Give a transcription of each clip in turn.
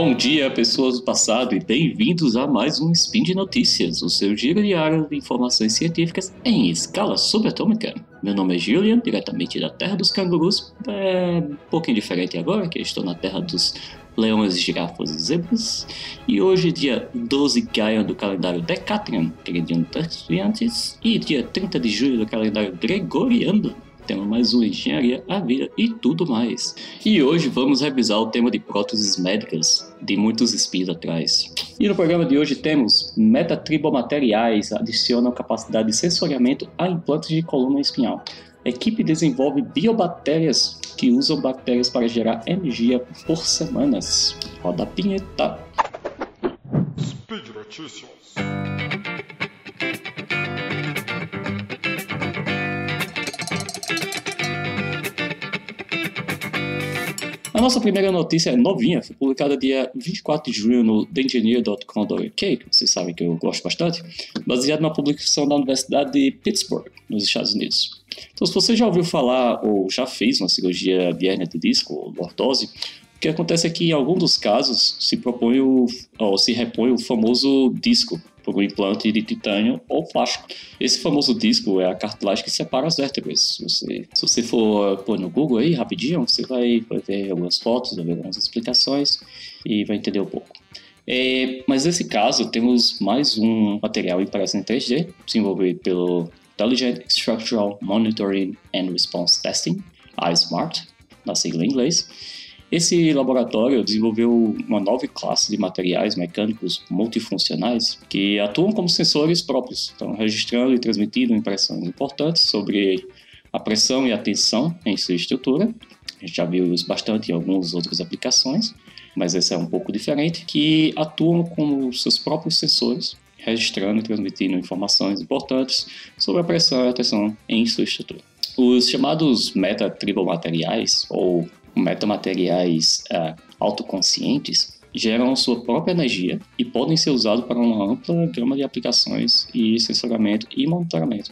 Bom dia, pessoas do passado, e bem-vindos a mais um Spin de Notícias, o seu giro diário de informações científicas em escala subatômica. Meu nome é Julian, diretamente da Terra dos Cangurus. É um pouquinho diferente agora, que eu estou na Terra dos leões, girafas e zebras. E hoje, dia 12 Gaia do calendário Decatrian, queridinho Terciantes, e dia 30 de julho do calendário Gregoriano, temos mais um Engenharia, a Vida e tudo mais. E hoje vamos revisar o tema de próteses médicas de muitos espíritos atrás. E no programa de hoje temos metatribomateriais adicionam capacidade de sensoriamento a implantes de coluna espinhal. A equipe desenvolve biobactérias que usam bactérias para gerar energia por semanas. Roda a pinheta. Speed Notícias. A nossa primeira notícia é novinha, foi publicada dia 24 de junho no TheEngineer.com.uk, que vocês sabem que eu gosto bastante, baseada na publicação da Universidade de Pittsburgh, nos Estados Unidos. Então, se você já ouviu falar ou já fez uma cirurgia de hérnia de disco ou lordose, o que acontece é que em alguns dos casos se propõe o, ou se repõe o famoso disco por implante de titânio ou plástico. Esse famoso disco é a cartilagem que separa as vértebras. Se você, se você for pôr no Google aí rapidinho, você vai, vai ver algumas fotos, vai ver algumas explicações e vai entender um pouco. É, mas nesse caso, temos mais um material impresso em 3D, desenvolvido pelo Intelligent Structural Monitoring and Response Testing, iSMART, na sigla em inglês, esse laboratório desenvolveu uma nova classe de materiais mecânicos multifuncionais que atuam como sensores próprios, então registrando e transmitindo impressões importantes sobre a pressão e a tensão em sua estrutura. A gente já viu isso bastante em algumas outras aplicações, mas esse é um pouco diferente, que atuam como seus próprios sensores, registrando e transmitindo informações importantes sobre a pressão e a tensão em sua estrutura. Os chamados metatribomateriais, ou metamateriais uh, autoconscientes geram sua própria energia e podem ser usados para uma ampla gama de aplicações e sensoramento e monitoramento.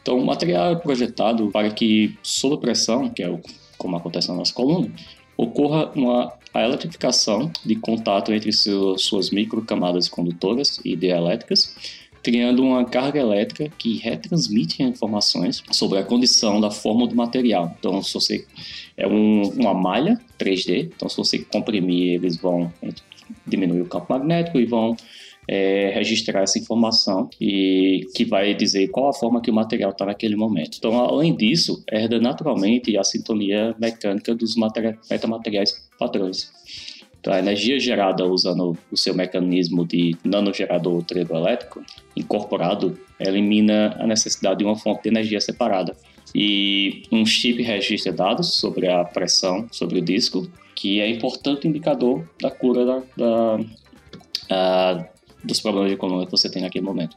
Então, o material é projetado para que, sob pressão, que é o, como acontece na nossa coluna, ocorra uma a eletrificação de contato entre seu, suas microcamadas condutoras e dielétricas criando uma carga elétrica que retransmite informações sobre a condição da forma do material. Então, se você é um, uma malha 3D, então se você comprimir, eles vão diminuir o campo magnético e vão é, registrar essa informação e que vai dizer qual a forma que o material está naquele momento. Então, além disso, herda naturalmente a sintonia mecânica dos metamateriais padrões. Então, a energia gerada usando o seu mecanismo de nanogerador trevoelétrico incorporado elimina a necessidade de uma fonte de energia separada. E um chip registra dados sobre a pressão sobre o disco, que é importante indicador da cura da, da, dos problemas coluna que você tem naquele momento.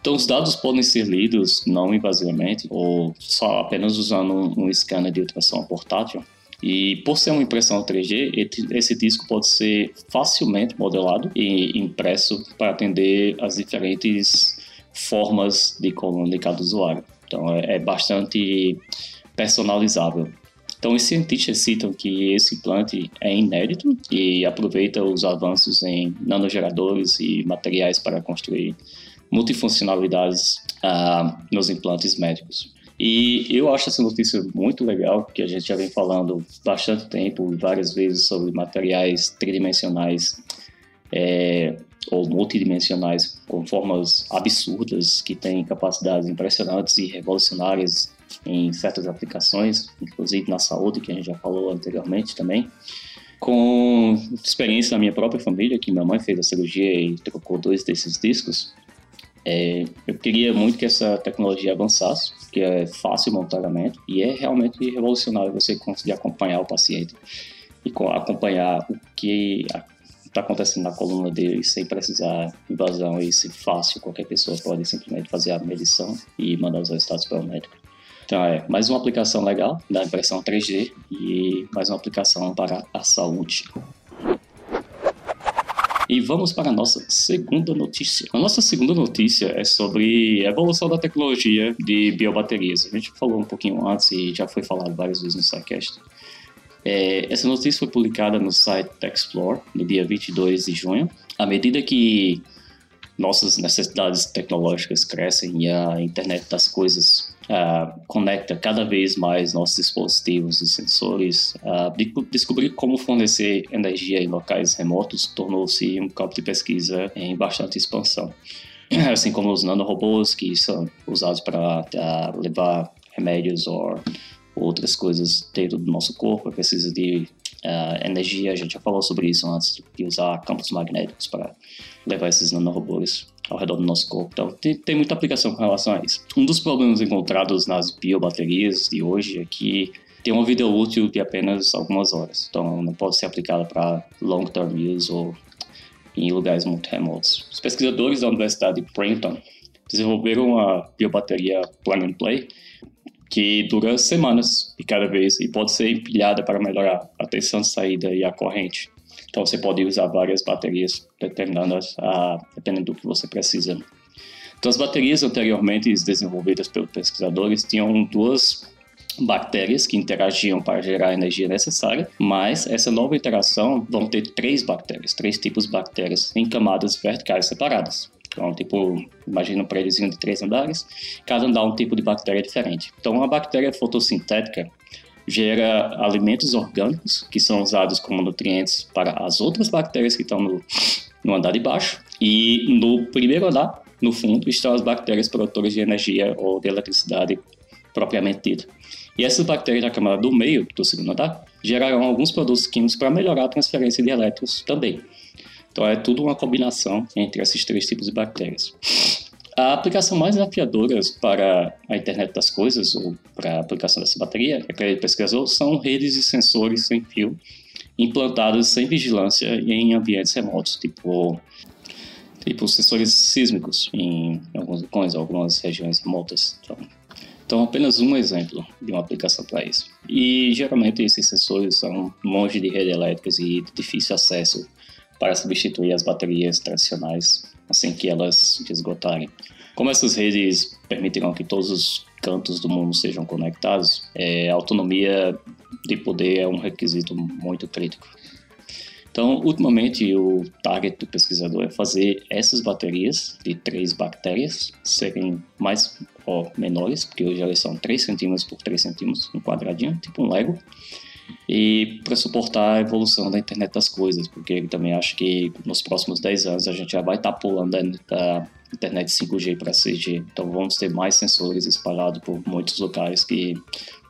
Então, os dados podem ser lidos não invasivamente ou só apenas usando um, um scanner de ultrassom portátil e por ser uma impressão 3D, esse disco pode ser facilmente modelado e impresso para atender as diferentes formas de coluna de cada usuário. Então é, é bastante personalizável. Então, os cientistas citam que esse implante é inédito e aproveita os avanços em nanogeradores e materiais para construir multifuncionalidades uh, nos implantes médicos. E eu acho essa notícia muito legal, porque a gente já vem falando bastante tempo, várias vezes, sobre materiais tridimensionais é, ou multidimensionais com formas absurdas, que têm capacidades impressionantes e revolucionárias em certas aplicações, inclusive na saúde, que a gente já falou anteriormente também. Com experiência na minha própria família, que minha mãe fez a cirurgia e trocou dois desses discos, é, eu queria muito que essa tecnologia avançasse, que é fácil o monitoramento e é realmente revolucionário você conseguir acompanhar o paciente e acompanhar o que está acontecendo na coluna dele sem precisar invasão e ser fácil, qualquer pessoa pode simplesmente fazer a medição e mandar os resultados para o médico. Então é mais uma aplicação legal da impressão 3D e mais uma aplicação para a saúde. E vamos para a nossa segunda notícia. A nossa segunda notícia é sobre a evolução da tecnologia de biobaterias. A gente falou um pouquinho antes e já foi falado várias vezes no SciCast. É, essa notícia foi publicada no site Explore no dia 22 de junho. À medida que nossas necessidades tecnológicas crescem e a internet das coisas uh, conecta cada vez mais nossos dispositivos e sensores, uh, de descobrir como fornecer energia em locais remotos tornou-se um campo de pesquisa em bastante expansão. Assim como os nanorobôs que são usados para uh, levar remédios ou outras coisas dentro do nosso corpo, precisa de uh, energia, a gente já falou sobre isso antes, de usar campos magnéticos para levar esses nanorobôs ao redor do nosso corpo. Então, tem, tem, muita aplicação com relação a isso. Um dos problemas encontrados nas biobaterias de hoje é que tem uma vida útil de apenas algumas horas. Então, não pode ser aplicada para long-term use ou em lugares muito remotos. Os pesquisadores da Universidade de Princeton desenvolveram uma biobateria plug and play que dura semanas de cada vez e pode ser empilhada para melhorar a tensão de saída e a corrente. Então você pode usar várias baterias a, dependendo do que você precisa. Então as baterias anteriormente desenvolvidas pelos pesquisadores tinham duas bactérias que interagiam para gerar a energia necessária, mas essa nova interação vão ter três bactérias, três tipos de bactérias em camadas verticais separadas. Então, tipo, imagina um prédiozinho de três andares, cada andar um tipo de bactéria diferente. Então, a bactéria fotossintética gera alimentos orgânicos que são usados como nutrientes para as outras bactérias que estão no, no andar de baixo. E no primeiro andar, no fundo, estão as bactérias produtoras de energia ou de eletricidade propriamente dita. E essas bactérias da camada do meio do segundo andar gerarão alguns produtos químicos para melhorar a transferência de elétrons também. Então é tudo uma combinação entre esses três tipos de bactérias. A aplicação mais desafiadora para a internet das coisas, ou para a aplicação dessa bateria, é que pesquisou, são redes de sensores sem fio implantadas sem vigilância em ambientes remotos, tipo, tipo sensores sísmicos em alguns vulcões, algumas regiões remotas. Então, então, apenas um exemplo de uma aplicação para isso. E geralmente esses sensores são longe de redes elétricas e de difícil acesso para substituir as baterias tradicionais assim que elas esgotarem. Como essas redes permitirão que todos os cantos do mundo sejam conectados, é, a autonomia de poder é um requisito muito crítico. Então, ultimamente, o target do pesquisador é fazer essas baterias de três bactérias serem mais ou menores, porque hoje elas são 3 centímetros por 3 centímetros, um quadradinho, tipo um Lego, e para suportar a evolução da internet das coisas, porque também acha que nos próximos 10 anos a gente já vai estar tá pulando da internet 5G para 6G, então vamos ter mais sensores espalhados por muitos locais que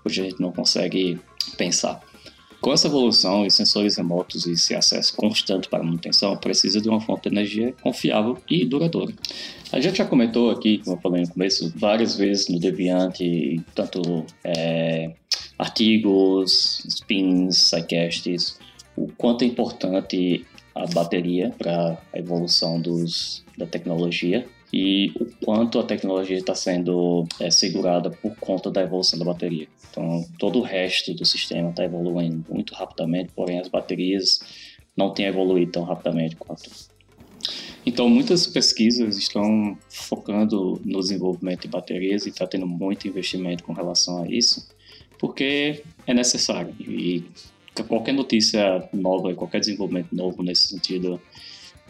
hoje a gente não consegue pensar. Com essa evolução e sensores remotos e esse acesso constante para manutenção, precisa de uma fonte de energia confiável e duradoura. A gente já comentou aqui, como eu falei no começo, várias vezes no Deviant, tanto é, artigos, spins, sidecasts, o quanto é importante a bateria para a evolução dos, da tecnologia e o quanto a tecnologia está sendo é, segurada por conta da evolução da bateria. Então, todo o resto do sistema está evoluindo muito rapidamente, porém as baterias não têm evoluído tão rapidamente quanto. Então, muitas pesquisas estão focando no desenvolvimento de baterias e está tendo muito investimento com relação a isso porque é necessário. E qualquer notícia nova, qualquer desenvolvimento novo nesse sentido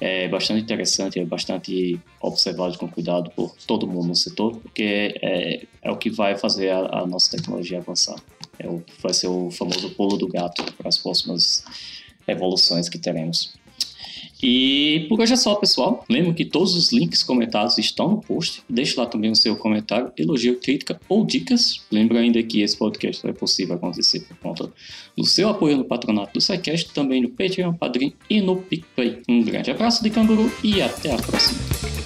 é bastante interessante, é bastante observado com cuidado por todo mundo no setor, porque é, é o que vai fazer a, a nossa tecnologia avançar. É o, vai ser o famoso pulo do gato para as próximas evoluções que teremos. E por hoje é só, pessoal. Lembro que todos os links comentados estão no post. Deixe lá também o seu comentário, elogio, crítica ou dicas. Lembro ainda que esse podcast é possível acontecer por conta do seu apoio no patronato do SciCast, também no Patreon, Padrim e no PicPay. Um grande abraço de canguru e até a próxima.